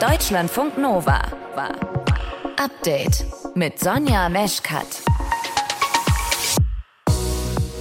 Deutschlandfunk Nova war Update mit Sonja Meschkat.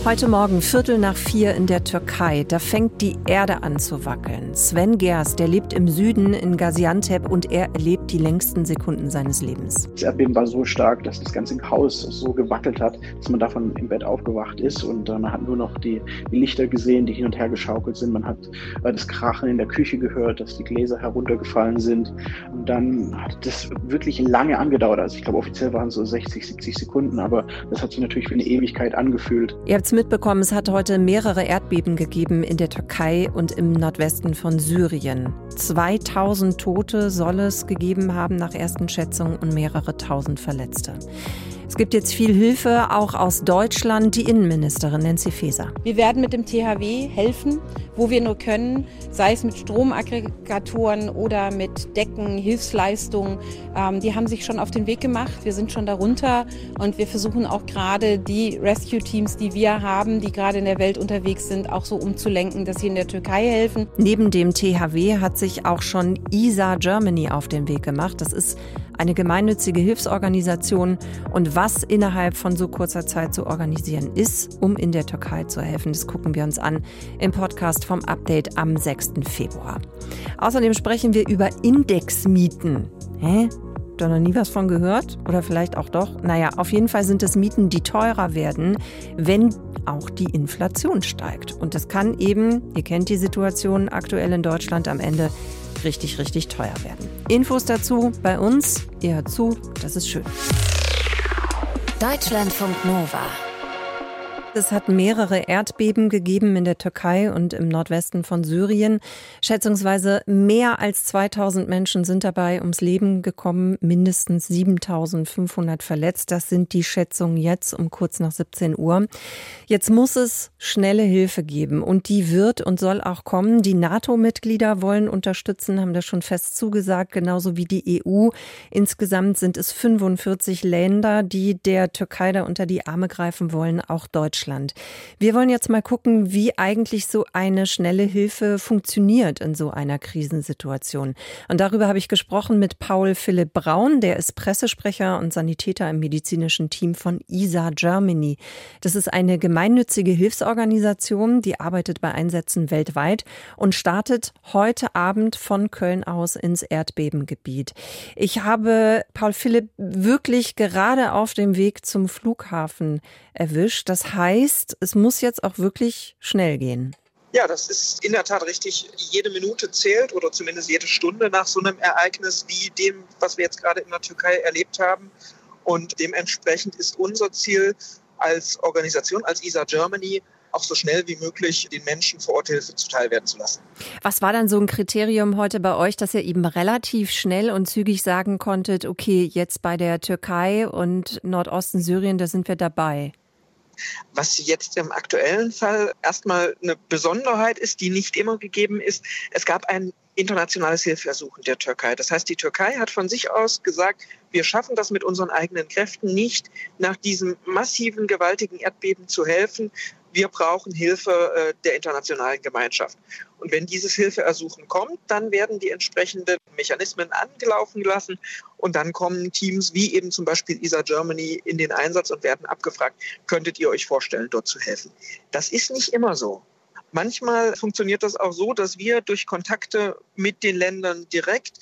Heute Morgen Viertel nach vier in der Türkei. Da fängt die Erde an zu wackeln. Sven Gers, der lebt im Süden in Gaziantep und er erlebt die längsten Sekunden seines Lebens. Das Erdbeben war so stark, dass das ganze Haus so gewackelt hat, dass man davon im Bett aufgewacht ist und äh, man hat nur noch die, die, Lichter gesehen, die hin und her geschaukelt sind. Man hat äh, das Krachen in der Küche gehört, dass die Gläser heruntergefallen sind. Und dann hat das wirklich lange angedauert. Also ich glaube, offiziell waren es so 60, 70 Sekunden, aber das hat sich natürlich für eine Ewigkeit angefühlt. Ihr habt mitbekommen, es hat heute mehrere Erdbeben gegeben in der Türkei und im Nordwesten von Syrien. 2000 Tote soll es gegeben haben nach ersten Schätzungen und mehrere tausend Verletzte. Es gibt jetzt viel Hilfe, auch aus Deutschland. Die Innenministerin Nancy Faeser. Wir werden mit dem THW helfen, wo wir nur können, sei es mit Stromaggregatoren oder mit Decken, Hilfsleistungen. Ähm, die haben sich schon auf den Weg gemacht. Wir sind schon darunter und wir versuchen auch gerade die Rescue-Teams, die wir haben, die gerade in der Welt unterwegs sind, auch so umzulenken, dass sie in der Türkei helfen. Neben dem THW hat sich auch schon ISA Germany auf den Weg gemacht. Das ist eine gemeinnützige Hilfsorganisation und was innerhalb von so kurzer Zeit zu organisieren ist, um in der Türkei zu helfen, das gucken wir uns an im Podcast vom Update am 6. Februar. Außerdem sprechen wir über Indexmieten. Hä? da noch nie was von gehört? Oder vielleicht auch doch? Naja, auf jeden Fall sind es Mieten, die teurer werden, wenn auch die Inflation steigt. Und das kann eben, ihr kennt die Situation aktuell in Deutschland am Ende, richtig, richtig teuer werden. Infos dazu bei uns. Ihr hört zu, das ist schön. Deutschlandfunk Nova. Es hat mehrere Erdbeben gegeben in der Türkei und im Nordwesten von Syrien. Schätzungsweise mehr als 2000 Menschen sind dabei ums Leben gekommen, mindestens 7500 verletzt. Das sind die Schätzungen jetzt um kurz nach 17 Uhr. Jetzt muss es schnelle Hilfe geben und die wird und soll auch kommen. Die NATO-Mitglieder wollen unterstützen, haben das schon fest zugesagt, genauso wie die EU. Insgesamt sind es 45 Länder, die der Türkei da unter die Arme greifen wollen, auch Deutschland. Deutschland. Wir wollen jetzt mal gucken, wie eigentlich so eine schnelle Hilfe funktioniert in so einer Krisensituation. Und darüber habe ich gesprochen mit Paul Philipp Braun, der ist Pressesprecher und Sanitäter im medizinischen Team von ISA Germany. Das ist eine gemeinnützige Hilfsorganisation, die arbeitet bei Einsätzen weltweit und startet heute Abend von Köln aus ins Erdbebengebiet. Ich habe Paul Philipp wirklich gerade auf dem Weg zum Flughafen erwischt. Das heißt, es muss jetzt auch wirklich schnell gehen. Ja, das ist in der Tat richtig. Jede Minute zählt oder zumindest jede Stunde nach so einem Ereignis wie dem, was wir jetzt gerade in der Türkei erlebt haben. Und dementsprechend ist unser Ziel als Organisation, als ISA Germany, auch so schnell wie möglich den Menschen vor Ort Hilfe zuteil werden zu lassen. Was war dann so ein Kriterium heute bei euch, dass ihr eben relativ schnell und zügig sagen konntet, okay, jetzt bei der Türkei und Nordosten Syrien, da sind wir dabei? Was jetzt im aktuellen Fall erstmal eine Besonderheit ist, die nicht immer gegeben ist, es gab ein internationales Hilfsersuchen der Türkei. Das heißt, die Türkei hat von sich aus gesagt, wir schaffen das mit unseren eigenen Kräften nicht, nach diesem massiven, gewaltigen Erdbeben zu helfen wir brauchen Hilfe äh, der internationalen Gemeinschaft. Und wenn dieses Hilfeersuchen kommt, dann werden die entsprechenden Mechanismen angelaufen gelassen und dann kommen Teams wie eben zum Beispiel ISA Germany in den Einsatz und werden abgefragt, könntet ihr euch vorstellen, dort zu helfen. Das ist nicht immer so. Manchmal funktioniert das auch so, dass wir durch Kontakte mit den Ländern direkt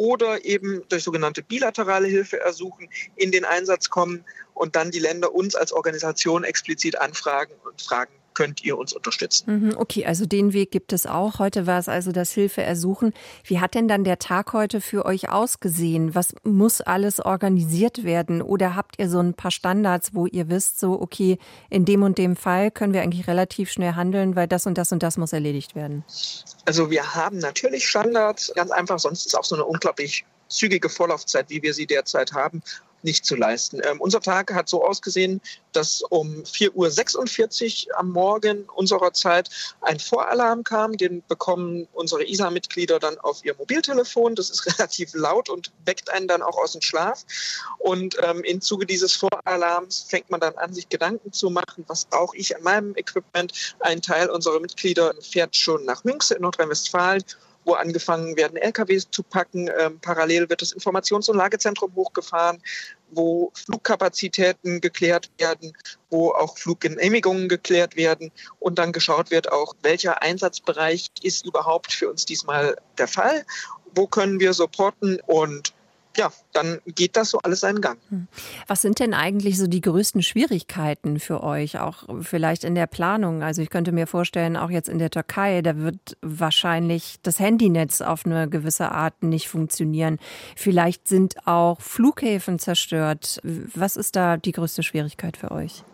oder eben durch sogenannte bilaterale Hilfeersuchen in den Einsatz kommen und dann die Länder uns als Organisation explizit anfragen und fragen, könnt ihr uns unterstützen. Mhm, okay, also den Weg gibt es auch. Heute war es also das Hilfeersuchen. Wie hat denn dann der Tag heute für euch ausgesehen? Was muss alles organisiert werden? Oder habt ihr so ein paar Standards, wo ihr wisst, so, okay, in dem und dem Fall können wir eigentlich relativ schnell handeln, weil das und das und das muss erledigt werden? Also wir haben natürlich Standards, ganz einfach, sonst ist auch so eine unglaublich zügige Vorlaufzeit, wie wir sie derzeit haben, nicht zu leisten. Ähm, unser Tag hat so ausgesehen, dass um 4.46 Uhr am Morgen unserer Zeit ein Voralarm kam. Den bekommen unsere ISA-Mitglieder dann auf ihr Mobiltelefon. Das ist relativ laut und weckt einen dann auch aus dem Schlaf. Und ähm, im Zuge dieses Voralarms fängt man dann an, sich Gedanken zu machen, was brauche ich an meinem Equipment. Ein Teil unserer Mitglieder fährt schon nach Münster in Nordrhein-Westfalen wo angefangen werden, LKWs zu packen. Ähm, parallel wird das Informations- und Lagezentrum hochgefahren, wo Flugkapazitäten geklärt werden, wo auch Fluggenehmigungen geklärt werden und dann geschaut wird auch, welcher Einsatzbereich ist überhaupt für uns diesmal der Fall, wo können wir supporten und ja, dann geht das so alles seinen Gang. Hm. Was sind denn eigentlich so die größten Schwierigkeiten für euch, auch vielleicht in der Planung? Also ich könnte mir vorstellen, auch jetzt in der Türkei, da wird wahrscheinlich das Handynetz auf eine gewisse Art nicht funktionieren. Vielleicht sind auch Flughäfen zerstört. Was ist da die größte Schwierigkeit für euch?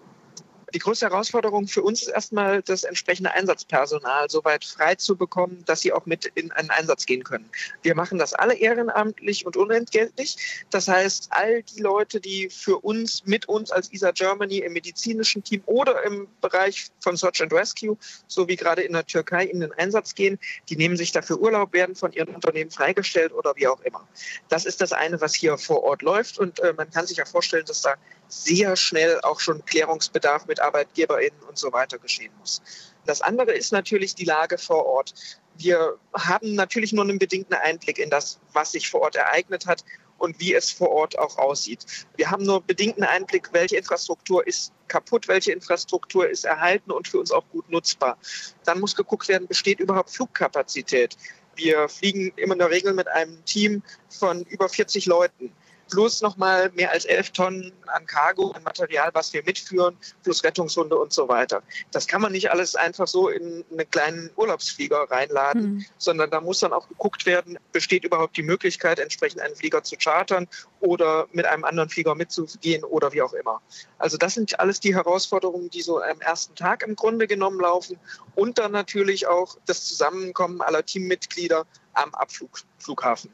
Die größte Herausforderung für uns ist erstmal, das entsprechende Einsatzpersonal so weit frei zu bekommen, dass sie auch mit in einen Einsatz gehen können. Wir machen das alle ehrenamtlich und unentgeltlich. Das heißt, all die Leute, die für uns, mit uns als ISA Germany im medizinischen Team oder im Bereich von Search and Rescue, so wie gerade in der Türkei, in den Einsatz gehen, die nehmen sich dafür Urlaub, werden von ihren Unternehmen freigestellt oder wie auch immer. Das ist das eine, was hier vor Ort läuft. Und äh, man kann sich ja vorstellen, dass da sehr schnell auch schon Klärungsbedarf mit ArbeitgeberInnen und so weiter geschehen muss. Das andere ist natürlich die Lage vor Ort. Wir haben natürlich nur einen bedingten Einblick in das, was sich vor Ort ereignet hat und wie es vor Ort auch aussieht. Wir haben nur bedingten Einblick, welche Infrastruktur ist kaputt, welche Infrastruktur ist erhalten und für uns auch gut nutzbar. Dann muss geguckt werden, besteht überhaupt Flugkapazität. Wir fliegen immer in der Regel mit einem Team von über 40 Leuten plus nochmal mehr als elf Tonnen an Cargo, an Material, was wir mitführen, plus Rettungshunde und so weiter. Das kann man nicht alles einfach so in einen kleinen Urlaubsflieger reinladen, mhm. sondern da muss dann auch geguckt werden, besteht überhaupt die Möglichkeit, entsprechend einen Flieger zu chartern oder mit einem anderen Flieger mitzugehen oder wie auch immer. Also das sind alles die Herausforderungen, die so am ersten Tag im Grunde genommen laufen und dann natürlich auch das Zusammenkommen aller Teammitglieder am Abflughafen.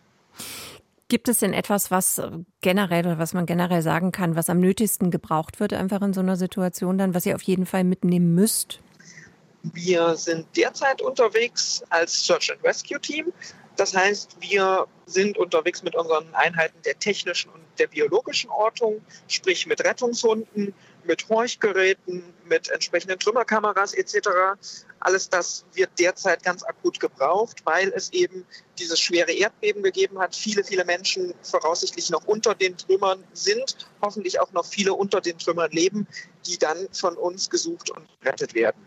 Gibt es denn etwas, was äh, generell oder was man generell sagen kann, was am nötigsten gebraucht wird, einfach in so einer Situation dann, was ihr auf jeden Fall mitnehmen müsst? Wir sind derzeit unterwegs als Search and Rescue Team. Das heißt, wir sind unterwegs mit unseren Einheiten der technischen und der biologischen Ortung, sprich mit Rettungshunden, mit Horchgeräten, mit entsprechenden Trümmerkameras etc. Alles das wird derzeit ganz akut gebraucht, weil es eben dieses schwere Erdbeben gegeben hat. Viele, viele Menschen voraussichtlich noch unter den Trümmern sind, hoffentlich auch noch viele unter den Trümmern leben, die dann von uns gesucht und gerettet werden.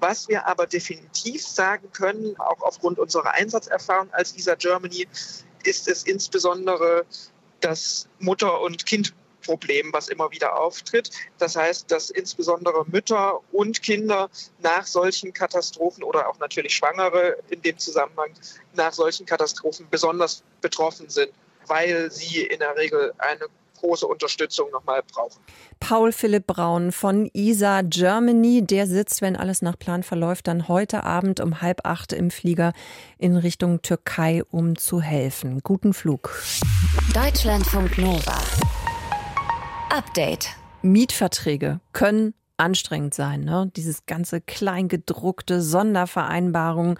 Was wir aber definitiv sagen können, auch aufgrund unserer Einsatzerfahrung als ESA Germany, ist es insbesondere das Mutter- und Kind Problem, was immer wieder auftritt. Das heißt, dass insbesondere Mütter und Kinder nach solchen Katastrophen oder auch natürlich Schwangere in dem Zusammenhang nach solchen Katastrophen besonders betroffen sind, weil sie in der Regel eine große Unterstützung nochmal brauchen. Paul Philipp Braun von ISA Germany, der sitzt, wenn alles nach Plan verläuft, dann heute Abend um halb acht im Flieger in Richtung Türkei, um zu helfen. Guten Flug. Deutschlandfunk Nova. Update. Mietverträge können anstrengend sein. Ne? Dieses ganze kleingedruckte Sondervereinbarungen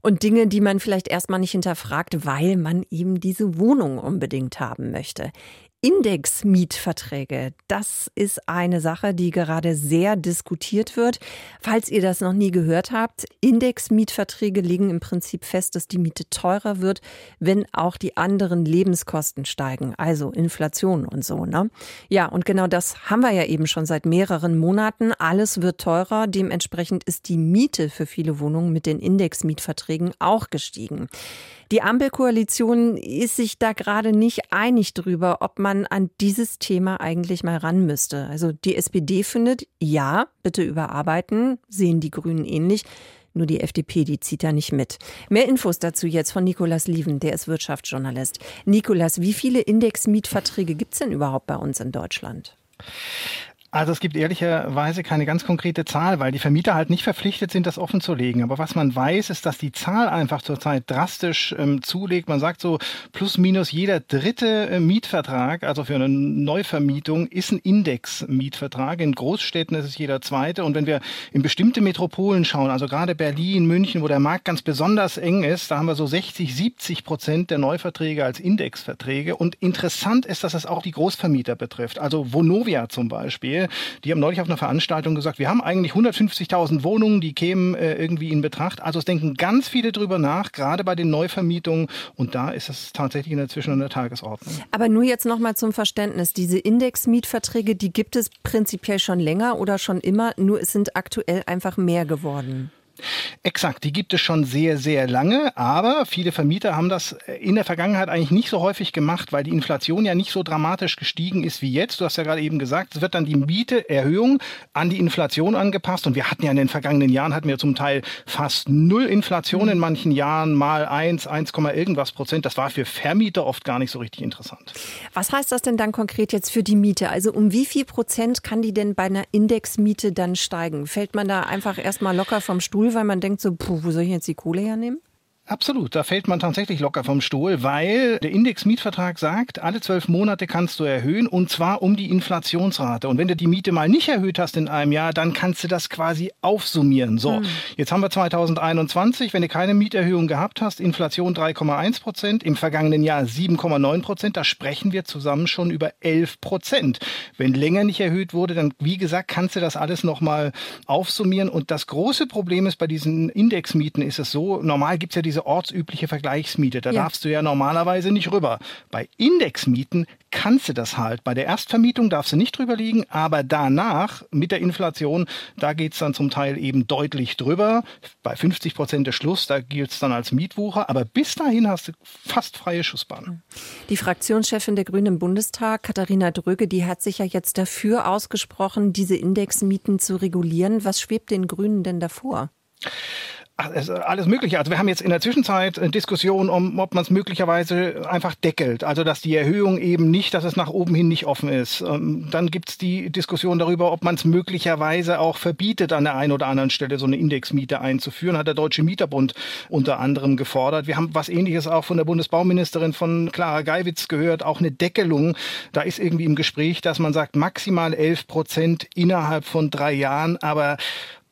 und Dinge, die man vielleicht erstmal nicht hinterfragt, weil man eben diese Wohnung unbedingt haben möchte. Indexmietverträge, das ist eine Sache, die gerade sehr diskutiert wird. Falls ihr das noch nie gehört habt, Indexmietverträge legen im Prinzip fest, dass die Miete teurer wird, wenn auch die anderen Lebenskosten steigen, also Inflation und so. Ne? Ja, und genau das haben wir ja eben schon seit mehreren Monaten. Alles wird teurer, dementsprechend ist die Miete für viele Wohnungen mit den Indexmietverträgen auch gestiegen. Die Ampelkoalition ist sich da gerade nicht einig drüber, ob man an dieses Thema eigentlich mal ran müsste. Also die SPD findet, ja, bitte überarbeiten, sehen die Grünen ähnlich. Nur die FDP, die zieht da nicht mit. Mehr Infos dazu jetzt von Nikolas Lieven, der ist Wirtschaftsjournalist. Nikolas, wie viele Indexmietverträge gibt es denn überhaupt bei uns in Deutschland? Also es gibt ehrlicherweise keine ganz konkrete Zahl, weil die Vermieter halt nicht verpflichtet sind, das offen zu legen. Aber was man weiß, ist, dass die Zahl einfach zurzeit drastisch ähm, zulegt. Man sagt so, plus minus jeder dritte äh, Mietvertrag, also für eine Neuvermietung, ist ein Index-Mietvertrag. In Großstädten ist es jeder zweite. Und wenn wir in bestimmte Metropolen schauen, also gerade Berlin, München, wo der Markt ganz besonders eng ist, da haben wir so 60, 70 Prozent der Neuverträge als Indexverträge. Und interessant ist, dass das auch die Großvermieter betrifft. Also Vonovia zum Beispiel Partei, die haben neulich auf einer Veranstaltung gesagt, wir haben eigentlich 150.000 Wohnungen, die kämen äh, irgendwie in Betracht. Also es denken ganz viele drüber nach, gerade bei den Neuvermietungen. Und da ist es tatsächlich inzwischen an der Tagesordnung. Aber nur jetzt nochmal zum Verständnis. Diese Indexmietverträge, die gibt es prinzipiell schon länger oder schon immer, nur es sind aktuell einfach mehr geworden. Exakt, die gibt es schon sehr, sehr lange, aber viele Vermieter haben das in der Vergangenheit eigentlich nicht so häufig gemacht, weil die Inflation ja nicht so dramatisch gestiegen ist wie jetzt. Du hast ja gerade eben gesagt, es wird dann die Mieteerhöhung an die Inflation angepasst und wir hatten ja in den vergangenen Jahren hatten wir zum Teil fast null Inflation in manchen Jahren, mal eins, 1, irgendwas Prozent. Das war für Vermieter oft gar nicht so richtig interessant. Was heißt das denn dann konkret jetzt für die Miete? Also um wie viel Prozent kann die denn bei einer Indexmiete dann steigen? Fällt man da einfach erstmal locker vom Stuhl, weil man denkt so, puh, wo soll ich jetzt die Kohle hernehmen? Absolut, da fällt man tatsächlich locker vom Stuhl, weil der Indexmietvertrag sagt, alle zwölf Monate kannst du erhöhen und zwar um die Inflationsrate. Und wenn du die Miete mal nicht erhöht hast in einem Jahr, dann kannst du das quasi aufsummieren. So, hm. jetzt haben wir 2021, wenn du keine Mieterhöhung gehabt hast, Inflation 3,1 Prozent, im vergangenen Jahr 7,9 Prozent, da sprechen wir zusammen schon über 11 Prozent. Wenn länger nicht erhöht wurde, dann, wie gesagt, kannst du das alles nochmal aufsummieren. Und das große Problem ist bei diesen Indexmieten ist es so, normal gibt es ja die diese ortsübliche Vergleichsmiete. Da ja. darfst du ja normalerweise nicht rüber. Bei Indexmieten kannst du das halt. Bei der Erstvermietung darfst du nicht drüber liegen, aber danach mit der Inflation, da geht es dann zum Teil eben deutlich drüber. Bei 50 Prozent des Schluss, da gilt es dann als Mietwucher, aber bis dahin hast du fast freie Schussbahn. Die Fraktionschefin der Grünen im Bundestag, Katharina Dröge, die hat sich ja jetzt dafür ausgesprochen, diese Indexmieten zu regulieren. Was schwebt den Grünen denn davor? Alles Mögliche. Also wir haben jetzt in der Zwischenzeit eine Diskussion um, ob man es möglicherweise einfach deckelt. Also dass die Erhöhung eben nicht, dass es nach oben hin nicht offen ist. Ähm, dann gibt es die Diskussion darüber, ob man es möglicherweise auch verbietet, an der einen oder anderen Stelle so eine Indexmiete einzuführen. Hat der Deutsche Mieterbund unter anderem gefordert. Wir haben was ähnliches auch von der Bundesbauministerin von Clara Geiwitz gehört, auch eine Deckelung. Da ist irgendwie im Gespräch, dass man sagt, maximal 11 Prozent innerhalb von drei Jahren. Aber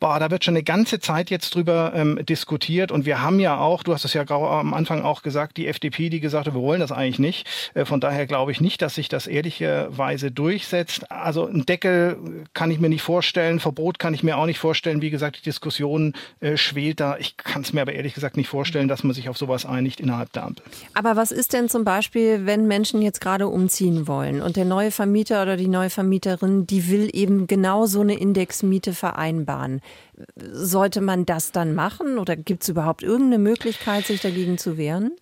Boah, da wird schon eine ganze Zeit jetzt drüber ähm, diskutiert und wir haben ja auch, du hast es ja am Anfang auch gesagt, die FDP, die gesagt hat, wir wollen das eigentlich nicht. Äh, von daher glaube ich nicht, dass sich das ehrlicherweise durchsetzt. Also ein Deckel kann ich mir nicht vorstellen, Verbot kann ich mir auch nicht vorstellen. Wie gesagt, die Diskussion äh, schwelt da. Ich kann es mir aber ehrlich gesagt nicht vorstellen, dass man sich auf sowas einigt innerhalb der Ampel. Aber was ist denn zum Beispiel, wenn Menschen jetzt gerade umziehen wollen und der neue Vermieter oder die neue Vermieterin, die will eben genau so eine Indexmiete vereinbaren? Sollte man das dann machen oder gibt es überhaupt irgendeine Möglichkeit, sich dagegen zu wehren?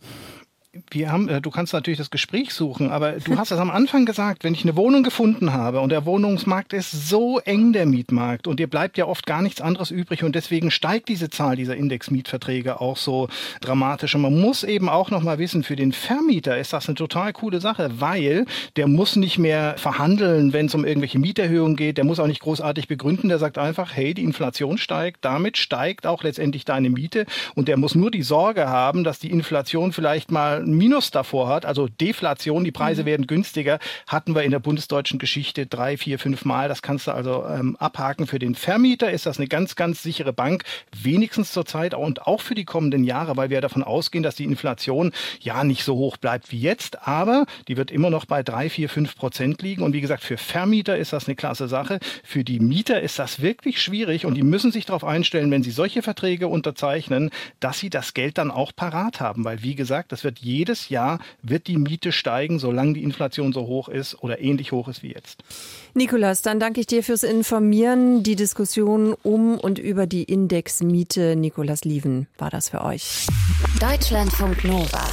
Wir haben, äh, du kannst natürlich das Gespräch suchen, aber du hast es am Anfang gesagt, wenn ich eine Wohnung gefunden habe und der Wohnungsmarkt ist so eng, der Mietmarkt, und dir bleibt ja oft gar nichts anderes übrig und deswegen steigt diese Zahl dieser Indexmietverträge auch so dramatisch. Und man muss eben auch noch mal wissen, für den Vermieter ist das eine total coole Sache, weil der muss nicht mehr verhandeln, wenn es um irgendwelche Mieterhöhungen geht, der muss auch nicht großartig begründen, der sagt einfach, hey, die Inflation steigt, damit steigt auch letztendlich deine Miete. Und der muss nur die Sorge haben, dass die Inflation vielleicht mal Minus davor hat, also Deflation, die Preise mhm. werden günstiger, hatten wir in der bundesdeutschen Geschichte drei, vier, fünf Mal. Das kannst du also ähm, abhaken. Für den Vermieter ist das eine ganz, ganz sichere Bank, wenigstens zur Zeit und auch für die kommenden Jahre, weil wir davon ausgehen, dass die Inflation ja nicht so hoch bleibt wie jetzt, aber die wird immer noch bei drei, vier, fünf Prozent liegen. Und wie gesagt, für Vermieter ist das eine klasse Sache. Für die Mieter ist das wirklich schwierig und die müssen sich darauf einstellen, wenn sie solche Verträge unterzeichnen, dass sie das Geld dann auch parat haben, weil wie gesagt, das wird jedes Jahr wird die Miete steigen, solange die Inflation so hoch ist oder ähnlich hoch ist wie jetzt. Nikolas, dann danke ich dir fürs Informieren. Die Diskussion um und über die Indexmiete. Nikolas Lieven war das für euch. Deutschlandfunk Nova.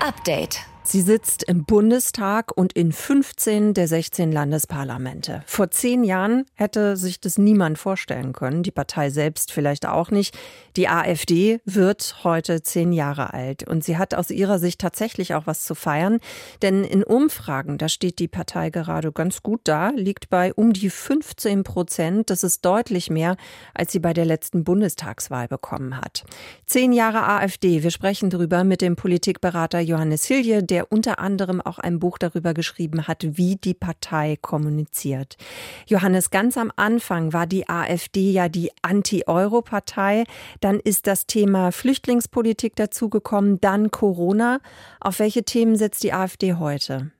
Update. Sie sitzt im Bundestag und in 15 der 16 Landesparlamente. Vor zehn Jahren hätte sich das niemand vorstellen können, die Partei selbst vielleicht auch nicht. Die AfD wird heute zehn Jahre alt und sie hat aus ihrer Sicht tatsächlich auch was zu feiern, denn in Umfragen, da steht die Partei gerade ganz gut da, liegt bei um die 15 Prozent. Das ist deutlich mehr, als sie bei der letzten Bundestagswahl bekommen hat. Zehn Jahre AfD. Wir sprechen darüber mit dem Politikberater Johannes Hilje, der unter anderem auch ein Buch darüber geschrieben hat, wie die Partei kommuniziert. Johannes, ganz am Anfang war die AfD ja die Anti-Euro-Partei. Dann ist das Thema Flüchtlingspolitik dazugekommen, dann Corona. Auf welche Themen setzt die AfD heute?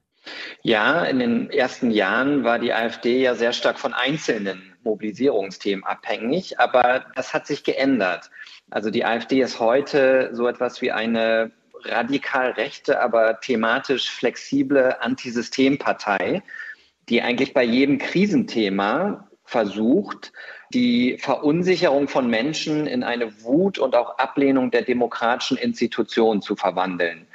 Ja, in den ersten Jahren war die AfD ja sehr stark von einzelnen Mobilisierungsthemen abhängig, aber das hat sich geändert. Also die AfD ist heute so etwas wie eine radikal rechte, aber thematisch flexible Antisystempartei, die eigentlich bei jedem Krisenthema versucht, die Verunsicherung von Menschen in eine Wut und auch Ablehnung der demokratischen Institutionen zu verwandeln.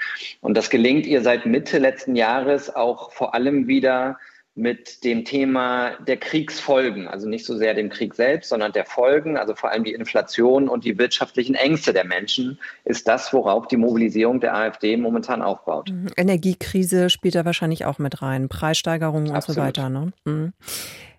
Und das gelingt ihr seit Mitte letzten Jahres auch vor allem wieder mit dem Thema der Kriegsfolgen, also nicht so sehr dem Krieg selbst, sondern der Folgen, also vor allem die Inflation und die wirtschaftlichen Ängste der Menschen, ist das, worauf die Mobilisierung der AfD momentan aufbaut. Mhm. Energiekrise spielt da wahrscheinlich auch mit rein, Preissteigerungen und so weiter. Ne? Mhm.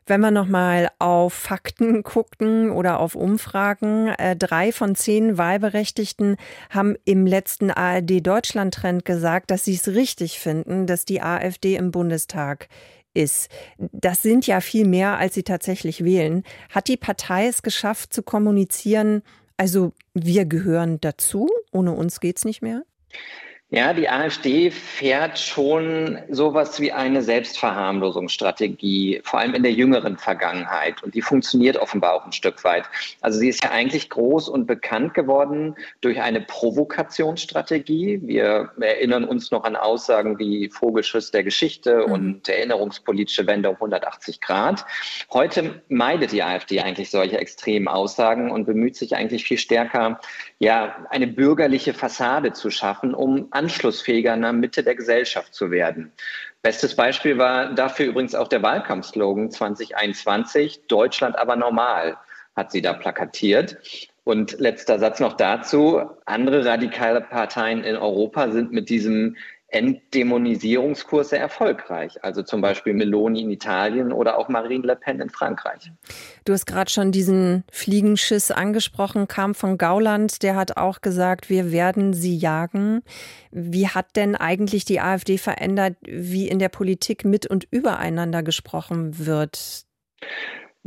Wenn wir nochmal auf Fakten gucken oder auf Umfragen, äh, drei von zehn Wahlberechtigten haben im letzten ARD-Deutschland-Trend gesagt, dass sie es richtig finden, dass die AfD im Bundestag ist. Das sind ja viel mehr, als sie tatsächlich wählen. Hat die Partei es geschafft zu kommunizieren, also wir gehören dazu, ohne uns geht es nicht mehr? Ja, die AfD fährt schon sowas wie eine Selbstverharmlosungsstrategie, vor allem in der jüngeren Vergangenheit. Und die funktioniert offenbar auch ein Stück weit. Also sie ist ja eigentlich groß und bekannt geworden durch eine Provokationsstrategie. Wir erinnern uns noch an Aussagen wie Vogelschiss der Geschichte mhm. und erinnerungspolitische Wende um 180 Grad. Heute meidet die AfD eigentlich solche extremen Aussagen und bemüht sich eigentlich viel stärker, ja, eine bürgerliche Fassade zu schaffen, um anschlussfähiger in der Mitte der Gesellschaft zu werden. Bestes Beispiel war dafür übrigens auch der Wahlkampfslogan 2021, Deutschland aber normal, hat sie da plakatiert. Und letzter Satz noch dazu. Andere radikale Parteien in Europa sind mit diesem Entdämonisierungskurs sehr erfolgreich. Also zum Beispiel Meloni in Italien oder auch Marine Le Pen in Frankreich. Du hast gerade schon diesen Fliegenschiss angesprochen, kam von Gauland. Der hat auch gesagt, wir werden sie jagen. Wie hat denn eigentlich die AfD verändert, wie in der Politik mit und übereinander gesprochen wird?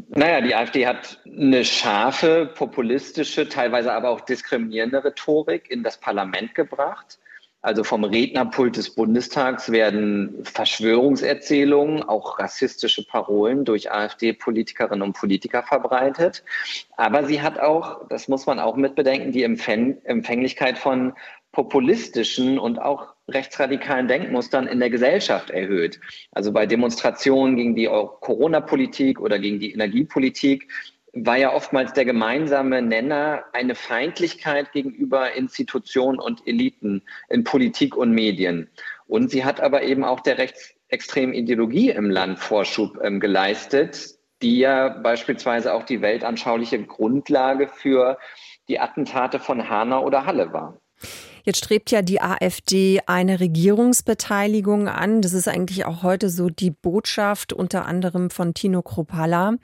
Naja, die AfD hat eine scharfe, populistische, teilweise aber auch diskriminierende Rhetorik in das Parlament gebracht. Also vom Rednerpult des Bundestags werden Verschwörungserzählungen, auch rassistische Parolen durch AfD-Politikerinnen und Politiker verbreitet. Aber sie hat auch, das muss man auch mitbedenken, die Empfänglichkeit von populistischen und auch rechtsradikalen Denkmustern in der Gesellschaft erhöht. Also bei Demonstrationen gegen die Corona-Politik oder gegen die Energiepolitik war ja oftmals der gemeinsame Nenner eine Feindlichkeit gegenüber Institutionen und Eliten in Politik und Medien. Und sie hat aber eben auch der rechtsextremen Ideologie im Land Vorschub ähm, geleistet, die ja beispielsweise auch die weltanschauliche Grundlage für die Attentate von Hanau oder Halle war. Jetzt strebt ja die AfD eine Regierungsbeteiligung an. Das ist eigentlich auch heute so die Botschaft unter anderem von Tino Kropala.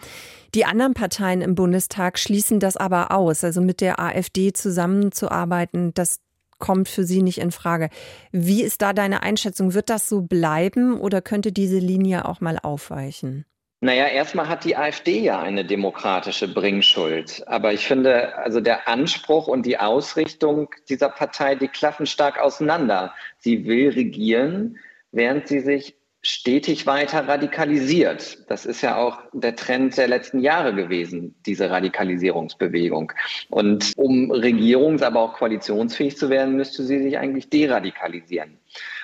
Die anderen Parteien im Bundestag schließen das aber aus. Also mit der AfD zusammenzuarbeiten, das kommt für sie nicht in Frage. Wie ist da deine Einschätzung? Wird das so bleiben oder könnte diese Linie auch mal aufweichen? Naja, erstmal hat die AfD ja eine demokratische Bringschuld. Aber ich finde, also der Anspruch und die Ausrichtung dieser Partei, die klaffen stark auseinander. Sie will regieren, während sie sich stetig weiter radikalisiert. Das ist ja auch der Trend der letzten Jahre gewesen, diese Radikalisierungsbewegung. Und um regierungs-, aber auch koalitionsfähig zu werden, müsste sie sich eigentlich deradikalisieren.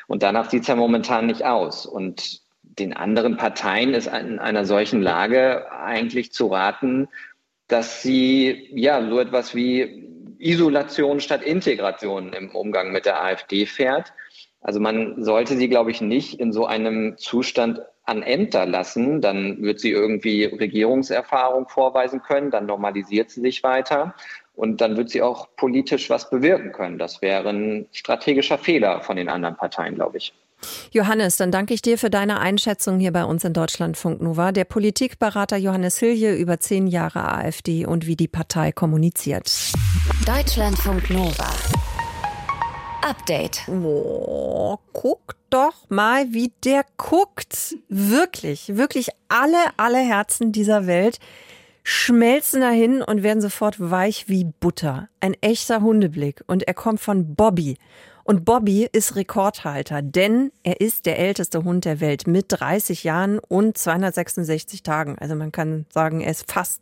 Und danach sieht es ja momentan nicht aus. Und den anderen Parteien ist in einer solchen Lage eigentlich zu raten, dass sie ja so etwas wie Isolation statt Integration im Umgang mit der AfD fährt. Also man sollte sie, glaube ich, nicht in so einem Zustand an Ämter lassen. Dann wird sie irgendwie Regierungserfahrung vorweisen können, dann normalisiert sie sich weiter und dann wird sie auch politisch was bewirken können. Das wäre ein strategischer Fehler von den anderen Parteien, glaube ich. Johannes, dann danke ich dir für deine Einschätzung hier bei uns in Deutschlandfunk Nova. Der Politikberater Johannes Hilje über zehn Jahre AfD und wie die Partei kommuniziert. Deutschlandfunk Nova. Update. Oh, guck doch mal, wie der guckt. Wirklich, wirklich alle, alle Herzen dieser Welt schmelzen dahin und werden sofort weich wie Butter. Ein echter Hundeblick. Und er kommt von Bobby. Und Bobby ist Rekordhalter, denn er ist der älteste Hund der Welt mit 30 Jahren und 266 Tagen. Also man kann sagen, er ist fast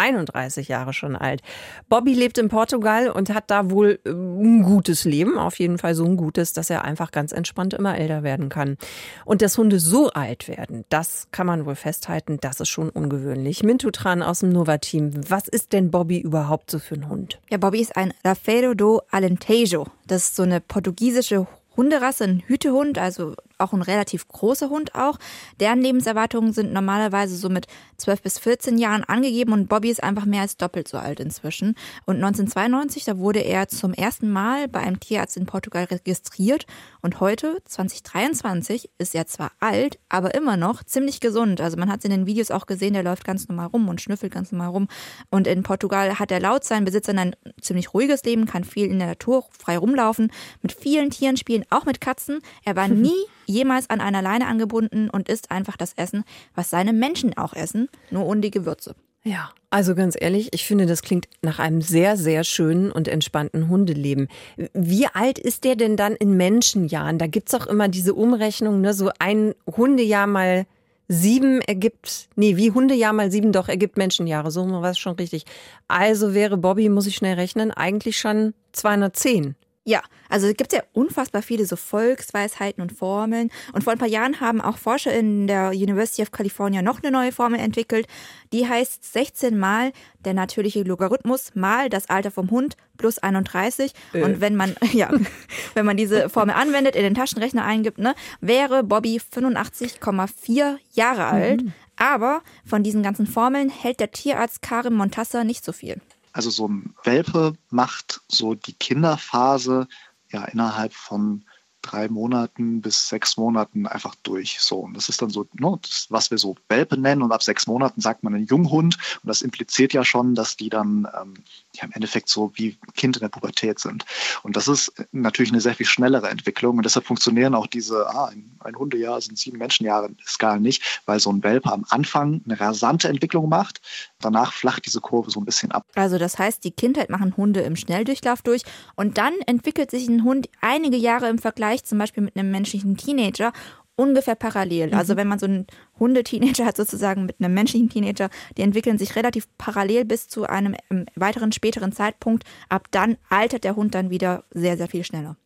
31 Jahre schon alt. Bobby lebt in Portugal und hat da wohl äh, ein gutes Leben, auf jeden Fall so ein gutes, dass er einfach ganz entspannt immer älter werden kann. Und dass Hunde so alt werden, das kann man wohl festhalten, das ist schon ungewöhnlich. Mintutran aus dem Nova-Team, was ist denn Bobby überhaupt so für ein Hund? Ja, Bobby ist ein Rafeiro do Alentejo. Das ist so eine portugiesische Hunderasse, ein Hütehund, also auch ein relativ großer Hund auch. Deren Lebenserwartungen sind normalerweise so mit 12 bis 14 Jahren angegeben und Bobby ist einfach mehr als doppelt so alt inzwischen. Und 1992, da wurde er zum ersten Mal bei einem Tierarzt in Portugal registriert und heute, 2023, ist er zwar alt, aber immer noch ziemlich gesund. Also man hat es in den Videos auch gesehen, der läuft ganz normal rum und schnüffelt ganz normal rum. Und in Portugal hat er laut seinen Besitzern ein ziemlich ruhiges Leben, kann viel in der Natur frei rumlaufen, mit vielen Tieren spielen, auch mit Katzen. Er war nie jemals an einer Leine angebunden und isst einfach das Essen, was seine Menschen auch essen, nur ohne die Gewürze. Ja, also ganz ehrlich, ich finde, das klingt nach einem sehr, sehr schönen und entspannten Hundeleben. Wie alt ist der denn dann in Menschenjahren? Da gibt's auch immer diese Umrechnung, ne? so ein Hundejahr mal sieben ergibt, nee, wie Hundejahr mal sieben doch ergibt Menschenjahre, so war es schon richtig. Also wäre Bobby, muss ich schnell rechnen, eigentlich schon 210. Ja, also es gibt ja unfassbar viele so Volksweisheiten und Formeln. Und vor ein paar Jahren haben auch Forscher in der University of California noch eine neue Formel entwickelt. Die heißt 16 mal der natürliche Logarithmus mal das Alter vom Hund plus 31. Äh. Und wenn man, ja, wenn man diese Formel anwendet, in den Taschenrechner eingibt, ne, wäre Bobby 85,4 Jahre alt. Mhm. Aber von diesen ganzen Formeln hält der Tierarzt Karim Montassa nicht so viel. Also so ein Welpe macht so die Kinderphase ja innerhalb von drei Monaten bis sechs Monaten einfach durch. So, und das ist dann so, ne, das, was wir so Welpe nennen. Und ab sechs Monaten sagt man einen Junghund. Und das impliziert ja schon, dass die dann ähm, ja, im Endeffekt so wie Kind in der Pubertät sind. Und das ist natürlich eine sehr viel schnellere Entwicklung. Und deshalb funktionieren auch diese, ah, ein, ein Hundejahr sind sieben Menschenjahre Skalen nicht, weil so ein Welpe am Anfang eine rasante Entwicklung macht. Danach flacht diese Kurve so ein bisschen ab. Also das heißt, die Kindheit machen Hunde im Schnelldurchlauf durch. Und dann entwickelt sich ein Hund einige Jahre im Vergleich zum Beispiel mit einem menschlichen Teenager ungefähr parallel. Mhm. Also wenn man so einen Hundeteenager hat sozusagen mit einem menschlichen Teenager, die entwickeln sich relativ parallel bis zu einem ähm, weiteren späteren Zeitpunkt. Ab dann altert der Hund dann wieder sehr, sehr viel schneller.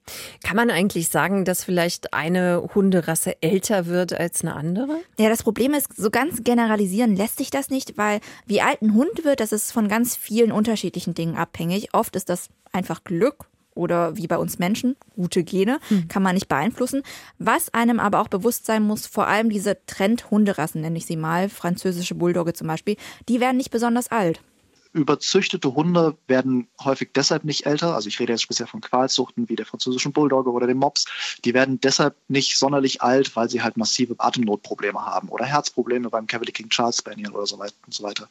Kann man eigentlich sagen, dass vielleicht eine Hunderasse älter wird als eine andere? Ja, das Problem ist, so ganz generalisieren lässt sich das nicht, weil wie alt ein Hund wird, das ist von ganz vielen unterschiedlichen Dingen abhängig. Oft ist das einfach Glück oder wie bei uns Menschen, gute Gene, hm. kann man nicht beeinflussen. Was einem aber auch bewusst sein muss, vor allem diese Trend-Hunderassen, nenne ich sie mal, französische Bulldogge zum Beispiel, die werden nicht besonders alt. Überzüchtete Hunde werden häufig deshalb nicht älter. Also ich rede jetzt speziell von Qualzuchten wie der französischen Bulldogge oder dem Mops. Die werden deshalb nicht sonderlich alt, weil sie halt massive Atemnotprobleme haben oder Herzprobleme beim Cavalier King Charles Spaniel oder so weiter.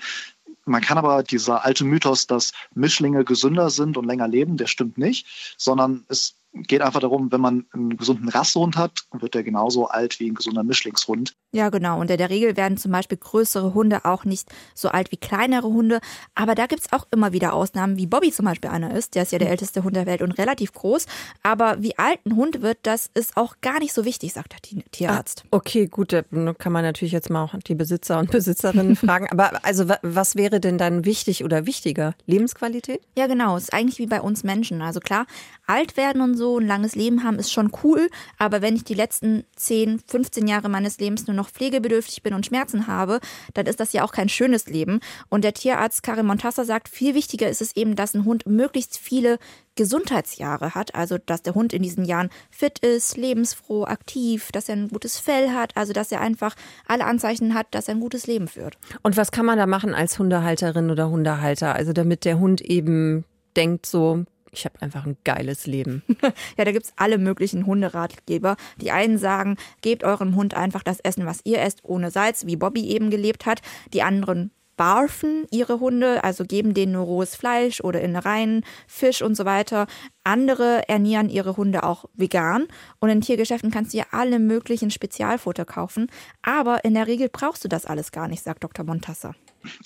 Man kann aber dieser alte Mythos, dass Mischlinge gesünder sind und länger leben, der stimmt nicht, sondern es geht einfach darum, wenn man einen gesunden Rassehund hat, wird der genauso alt wie ein gesunder Mischlingshund. Ja, genau. Und in der Regel werden zum Beispiel größere Hunde auch nicht so alt wie kleinere Hunde. Aber da gibt es auch immer wieder Ausnahmen, wie Bobby zum Beispiel einer ist. Der ist ja der älteste Hund der Welt und relativ groß. Aber wie alt ein Hund wird, das ist auch gar nicht so wichtig, sagt der Tierarzt. Ah, okay, gut. Da kann man natürlich jetzt mal auch die Besitzer und Besitzerinnen fragen. Aber also was wäre denn dann wichtig oder wichtiger? Lebensqualität? Ja, genau. Ist eigentlich wie bei uns Menschen. Also klar, alt werden und so ein langes Leben haben ist schon cool. Aber wenn ich die letzten 10, 15 Jahre meines Lebens nur noch pflegebedürftig bin und Schmerzen habe, dann ist das ja auch kein schönes Leben. Und der Tierarzt Karim Montassa sagt, viel wichtiger ist es eben, dass ein Hund möglichst viele Gesundheitsjahre hat, also dass der Hund in diesen Jahren fit ist, lebensfroh, aktiv, dass er ein gutes Fell hat, also dass er einfach alle Anzeichen hat, dass er ein gutes Leben führt. Und was kann man da machen als Hundehalterin oder Hundehalter, also damit der Hund eben denkt so, ich habe einfach ein geiles Leben. ja, da gibt es alle möglichen Hunderatgeber. Die einen sagen, gebt eurem Hund einfach das Essen, was ihr esst, ohne Salz, wie Bobby eben gelebt hat. Die anderen barfen ihre Hunde, also geben denen nur rohes Fleisch oder Innereien, Fisch und so weiter. Andere ernähren ihre Hunde auch vegan und in Tiergeschäften kannst du ja alle möglichen Spezialfutter kaufen. Aber in der Regel brauchst du das alles gar nicht, sagt Dr. Montassa.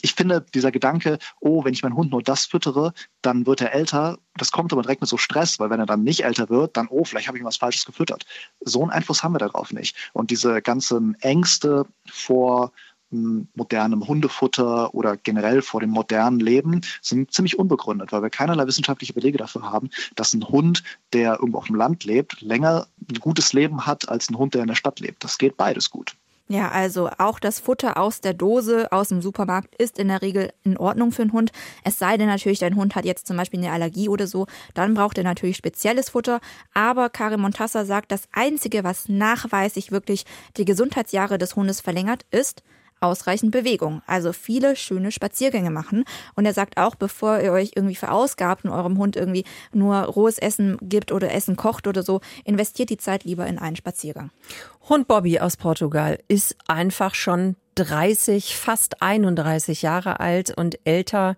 Ich finde, dieser Gedanke, oh, wenn ich meinen Hund nur das füttere, dann wird er älter, das kommt aber direkt mit so Stress, weil wenn er dann nicht älter wird, dann, oh, vielleicht habe ich ihm was Falsches gefüttert. So einen Einfluss haben wir darauf nicht. Und diese ganzen Ängste vor hm, modernem Hundefutter oder generell vor dem modernen Leben sind ziemlich unbegründet, weil wir keinerlei wissenschaftliche Belege dafür haben, dass ein Hund, der irgendwo auf dem Land lebt, länger ein gutes Leben hat als ein Hund, der in der Stadt lebt. Das geht beides gut. Ja, also auch das Futter aus der Dose, aus dem Supermarkt ist in der Regel in Ordnung für einen Hund. Es sei denn natürlich, dein Hund hat jetzt zum Beispiel eine Allergie oder so, dann braucht er natürlich spezielles Futter. Aber Karin Montassa sagt, das Einzige, was nachweislich wirklich die Gesundheitsjahre des Hundes verlängert, ist, ausreichend Bewegung, also viele schöne Spaziergänge machen. Und er sagt auch, bevor ihr euch irgendwie verausgabt und eurem Hund irgendwie nur rohes Essen gibt oder Essen kocht oder so, investiert die Zeit lieber in einen Spaziergang. Hund Bobby aus Portugal ist einfach schon 30, fast 31 Jahre alt und älter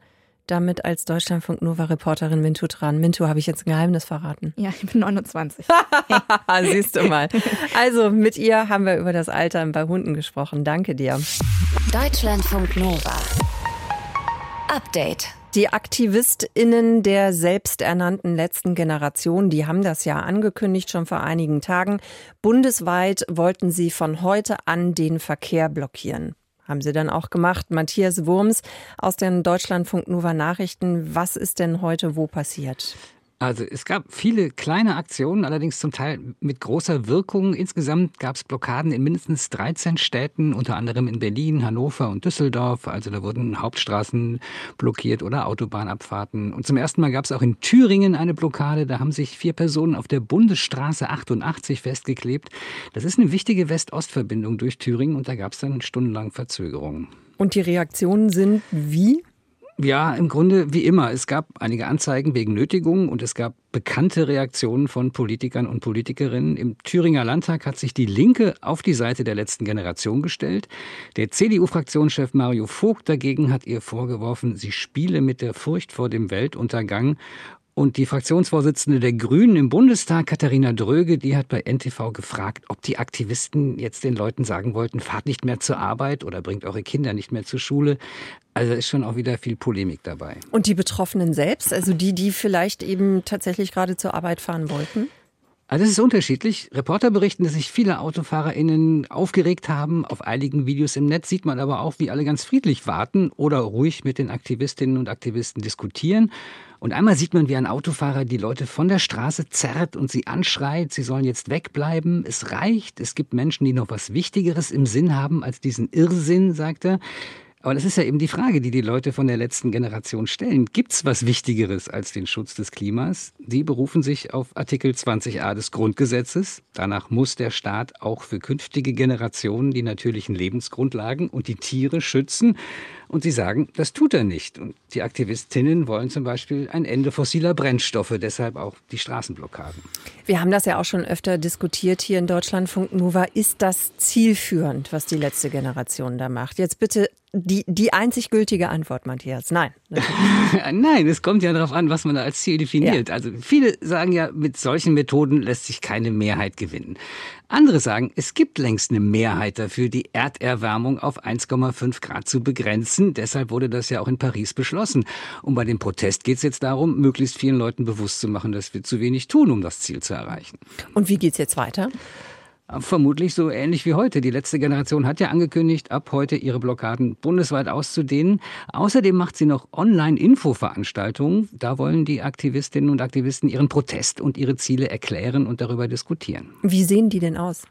damit als Deutschlandfunk Nova Reporterin Mintu dran. Mintu, habe ich jetzt ein Geheimnis verraten? Ja, ich bin 29. Siehst du mal. Also mit ihr haben wir über das Alter bei Hunden gesprochen. Danke dir. Deutschlandfunk Nova. Update. Die AktivistInnen der selbsternannten letzten Generation, die haben das ja angekündigt schon vor einigen Tagen. Bundesweit wollten sie von heute an den Verkehr blockieren. Haben sie dann auch gemacht. Matthias Wurms aus den Deutschlandfunk Nova Nachrichten. Was ist denn heute wo passiert? Also es gab viele kleine Aktionen, allerdings zum Teil mit großer Wirkung. Insgesamt gab es Blockaden in mindestens 13 Städten, unter anderem in Berlin, Hannover und Düsseldorf. Also da wurden Hauptstraßen blockiert oder Autobahnabfahrten. Und zum ersten Mal gab es auch in Thüringen eine Blockade. Da haben sich vier Personen auf der Bundesstraße 88 festgeklebt. Das ist eine wichtige West-Ost-Verbindung durch Thüringen und da gab es dann stundenlang Verzögerungen. Und die Reaktionen sind wie? Ja, im Grunde wie immer. Es gab einige Anzeigen wegen Nötigung und es gab bekannte Reaktionen von Politikern und Politikerinnen. Im Thüringer Landtag hat sich die Linke auf die Seite der letzten Generation gestellt. Der CDU-Fraktionschef Mario Vogt dagegen hat ihr vorgeworfen, sie spiele mit der Furcht vor dem Weltuntergang und die Fraktionsvorsitzende der Grünen im Bundestag, Katharina Dröge, die hat bei NTV gefragt, ob die Aktivisten jetzt den Leuten sagen wollten, fahrt nicht mehr zur Arbeit oder bringt eure Kinder nicht mehr zur Schule. Also ist schon auch wieder viel Polemik dabei. Und die Betroffenen selbst, also die, die vielleicht eben tatsächlich gerade zur Arbeit fahren wollten? Also es ist unterschiedlich. Reporter berichten, dass sich viele AutofahrerInnen aufgeregt haben. Auf einigen Videos im Netz sieht man aber auch, wie alle ganz friedlich warten oder ruhig mit den Aktivistinnen und Aktivisten diskutieren. Und einmal sieht man, wie ein Autofahrer die Leute von der Straße zerrt und sie anschreit, sie sollen jetzt wegbleiben. Es reicht. Es gibt Menschen, die noch was Wichtigeres im Sinn haben als diesen Irrsinn, sagt er. Aber das ist ja eben die Frage, die die Leute von der letzten Generation stellen. Gibt es was Wichtigeres als den Schutz des Klimas? Die berufen sich auf Artikel 20a des Grundgesetzes. Danach muss der Staat auch für künftige Generationen die natürlichen Lebensgrundlagen und die Tiere schützen. Und sie sagen, das tut er nicht. Und die Aktivistinnen wollen zum Beispiel ein Ende fossiler Brennstoffe, deshalb auch die Straßenblockaden. Wir haben das ja auch schon öfter diskutiert hier in Deutschlandfunk Nova. Ist das zielführend, was die letzte Generation da macht? Jetzt bitte die, die einzig gültige Antwort, Matthias. Nein. Nein, es kommt ja darauf an, was man da als Ziel definiert. Ja. Also viele sagen ja, mit solchen Methoden lässt sich keine Mehrheit gewinnen. Andere sagen, es gibt längst eine Mehrheit dafür, die Erderwärmung auf 1,5 Grad zu begrenzen. Deshalb wurde das ja auch in Paris beschlossen. Und bei dem Protest geht es jetzt darum, möglichst vielen Leuten bewusst zu machen, dass wir zu wenig tun, um das Ziel zu erreichen. Und wie geht's jetzt weiter? Vermutlich so ähnlich wie heute. Die letzte Generation hat ja angekündigt, ab heute ihre Blockaden bundesweit auszudehnen. Außerdem macht sie noch Online-Info-Veranstaltungen. Da wollen die Aktivistinnen und Aktivisten ihren Protest und ihre Ziele erklären und darüber diskutieren. Wie sehen die denn aus?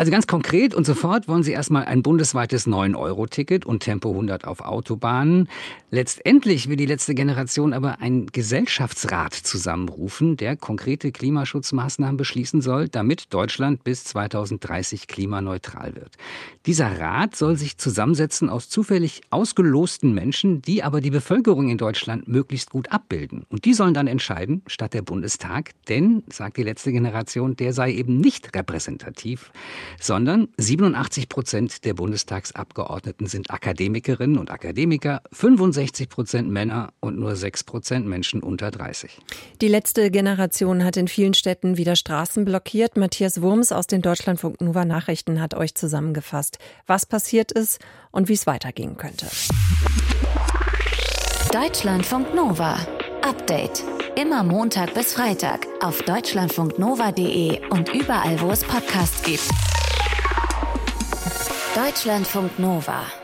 Also ganz konkret und sofort wollen Sie erstmal ein bundesweites 9-Euro-Ticket und Tempo 100 auf Autobahnen. Letztendlich will die letzte Generation aber einen Gesellschaftsrat zusammenrufen, der konkrete Klimaschutzmaßnahmen beschließen soll, damit Deutschland bis 2030 klimaneutral wird. Dieser Rat soll sich zusammensetzen aus zufällig ausgelosten Menschen, die aber die Bevölkerung in Deutschland möglichst gut abbilden. Und die sollen dann entscheiden, statt der Bundestag, denn, sagt die letzte Generation, der sei eben nicht repräsentativ. Sondern 87 Prozent der Bundestagsabgeordneten sind Akademikerinnen und Akademiker, 65 Prozent Männer und nur 6 Prozent Menschen unter 30. Die letzte Generation hat in vielen Städten wieder Straßen blockiert. Matthias Wurms aus den Deutschlandfunk Nova Nachrichten hat euch zusammengefasst, was passiert ist und wie es weitergehen könnte. Deutschlandfunk Nova. Update. Immer Montag bis Freitag auf deutschlandfunknova.de und überall, wo es Podcasts gibt. Deutschlandfunk Nova.